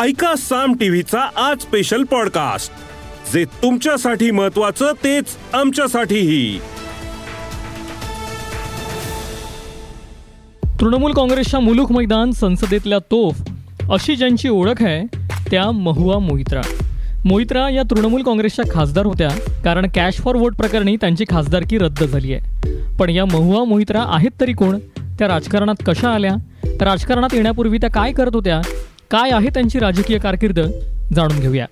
ऐका साम टीव्हीचा आज स्पेशल पॉडकास्ट जे तुमच्यासाठी महत्वाचं तेच आमच्यासाठीही. तृणमूल काँग्रेसच्या मुलुक मैदान संसदेतल्या तोफ अशी ज्यांची ओळख आहे त्या महुआ मोहित्रा. मोहित्रा या तृणमूल काँग्रेसच्या खासदार होत्या कारण कॅश फॉर वोट प्रकरणी त्यांची खासदारकी रद्द झाली आहे. पण या महुआ मोहित्रा आहेत तरी कोण? त्या राजकारणात कशा आल्या? राजकारणात येण्यापूर्वी त्या काय करत होत्या? काय आहे त्यांची राजकीय कारकीर्द जाणून घेऊया.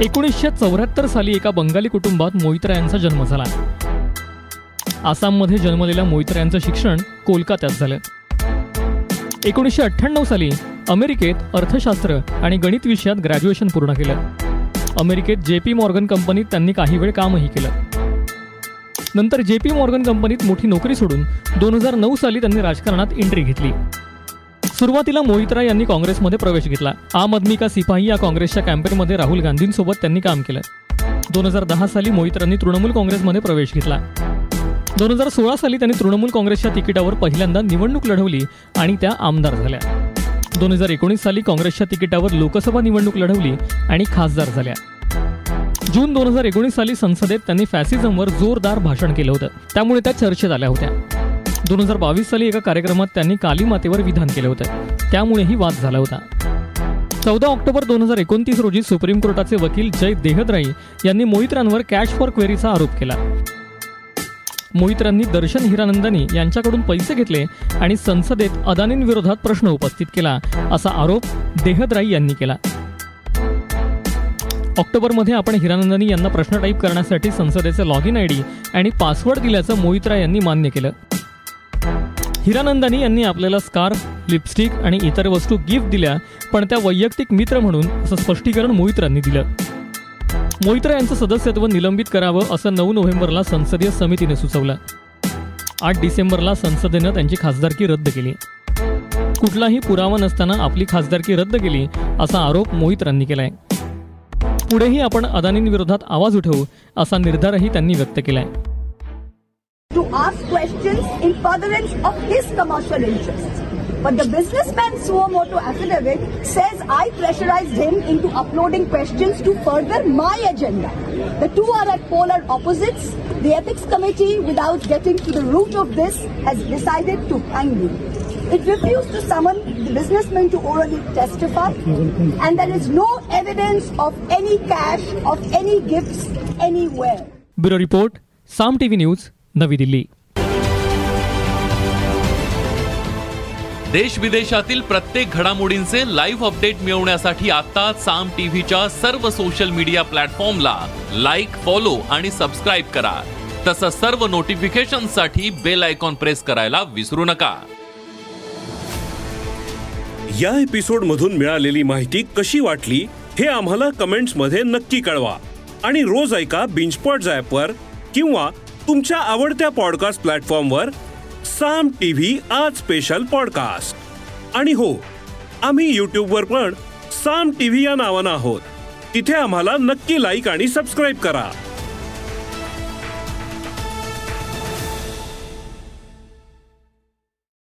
एकोणीसशे चौऱ्याहत्तर साली एका बंगाली कुटुंबात मोहित्रा यांचा जन्म झाला. आसाममध्ये जन्मलेल्या मोहित्रा यांचं शिक्षण कोलकात्यात झालं. एकोणीसशे अठ्ठ्याण्णव साली अमेरिकेत अर्थशास्त्र आणि गणित विषयात ग्रॅज्युएशन पूर्ण केलं. अमेरिकेत जे पी मॉर्गन कंपनीत त्यांनी काही वेळ कामही केलं. नंतर जे पी मॉर्गन कंपनीत मोठी नोकरी सोडून दोन हजार नऊ साली त्यांनी राजकारणात एंट्री घेतली. सुरुवातीला मोहित्रा यांनी काँग्रेसमध्ये प्रवेश घेतला. आम आदमी का सिपाही या काँग्रेसच्या कॅम्पेनमध्ये राहुल गांधींसोबत त्यांनी काम केलं. दोन हजार दहा साली मोहित्रांनी तृणमूल काँग्रेसमध्ये प्रवेश घेतला. दोन हजार सोळा साली त्यांनी तृणमूल काँग्रेसच्या तिकिटावर पहिल्यांदा निवडणूक लढवली आणि त्या आमदार झाल्या. दोन हजार एकोणीस साली काँग्रेसच्या तिकिटावर लोकसभा निवडणूक लढवली आणि खासदार झाल्या. जून दोन हजार एकोणीस साली संसदेत त्यांनी फॅसिझमवर जोरदार भाषण केलं होतं. त्यामुळे त्या चर्चेत आल्या होत्या. दोन हजार बावीस साली एका कार्यक्रमात त्यांनी काली मातेवर विधान केलं होतं. त्यामुळेही वाद झाला होता. चौदा ऑक्टोबर दोन हजार एकोणतीस रोजी सुप्रीम कोर्टाचे वकील जय देहद्राई यांनी मोहित्रांवर कॅश फॉर क्वेरीचा आरोप केला. मोहित्रांनी दर्शन हिरानंदानी यांच्याकडून पैसे घेतले आणि संसदेत अदानींविरोधात प्रश्न उपस्थित केला असा आरोप देहद्राई यांनी केला. ऑक्टोबरमध्ये आपण हिरानंदानी यांना प्रश्न टाईप करण्यासाठी संसदेचे लॉग इन आय डी आणि पासवर्ड दिल्याचं मोहित्रा यांनी मान्य केलं. हिरानंदानी यांनी आपल्याला स्कार्फ लिपस्टिक आणि इतर वस्तू गिफ्ट दिल्या पण त्या वैयक्तिक मित्र म्हणून असं स्पष्टीकरण मोहित्रांनी दिलं. मोहित्रा यांचं सदस्यत्व निलंबित करावं असं नऊ नोव्हेंबरला संसदीय समितीने सुचवलं. आठ डिसेंबरला संसदेनं त्यांची खासदारकी रद्द केली. कुठलाही पुरावा नसताना आपली खासदारकी रद्द केली असा आरोप मोहित्रांनी केलाय. पुढेही आपण अदानींविरोधात आवाज उठवू असा निर्धारही त्यांनी व्यक्त केलाय. To ask questions in furtherance of his commercial interests. But the businessman Suomoto affidavit says I pressurized him into uploading questions to further my agenda. The two are at polar opposites. The ethics committee, without getting to the root of this, has decided to hang me. It refused to summon the businessman to orally testify, and there is no evidence of any cash, of any gifts anywhere. Bureau Report, Sam TV News, Navi Delhi. देश विदेशातील प्रत्येक घडामोडींचे live update मिळवण्यासाठी आता साम टीव्हीच्या सर्व social media प्लॅटफॉर्मला like follow आणि सबस्क्राईब करा. तसंच सर्व नोटिफिकेशनसाठी बेल आयकॉन प्रेस करायला विसरू नका. या एपिसोड मधून मिळालेली माहिती कशी वाटली हे आम्हाला कमेंट्समध्ये नक्की कळवा. आणि रोज ऐका बिंचपॉट वर किंवा तुमच्या आवडत्या पॉडकास्ट प्लॅटफॉर्मवर साम टीव्ही आज स्पेशल पॉडकास्ट आणि हो आम्ही यूट्यूबवर पण साम टीव्ही या नावानं आहोत. तिथे आम्हाला नक्की लाईक आणि सबस्क्राईब करा.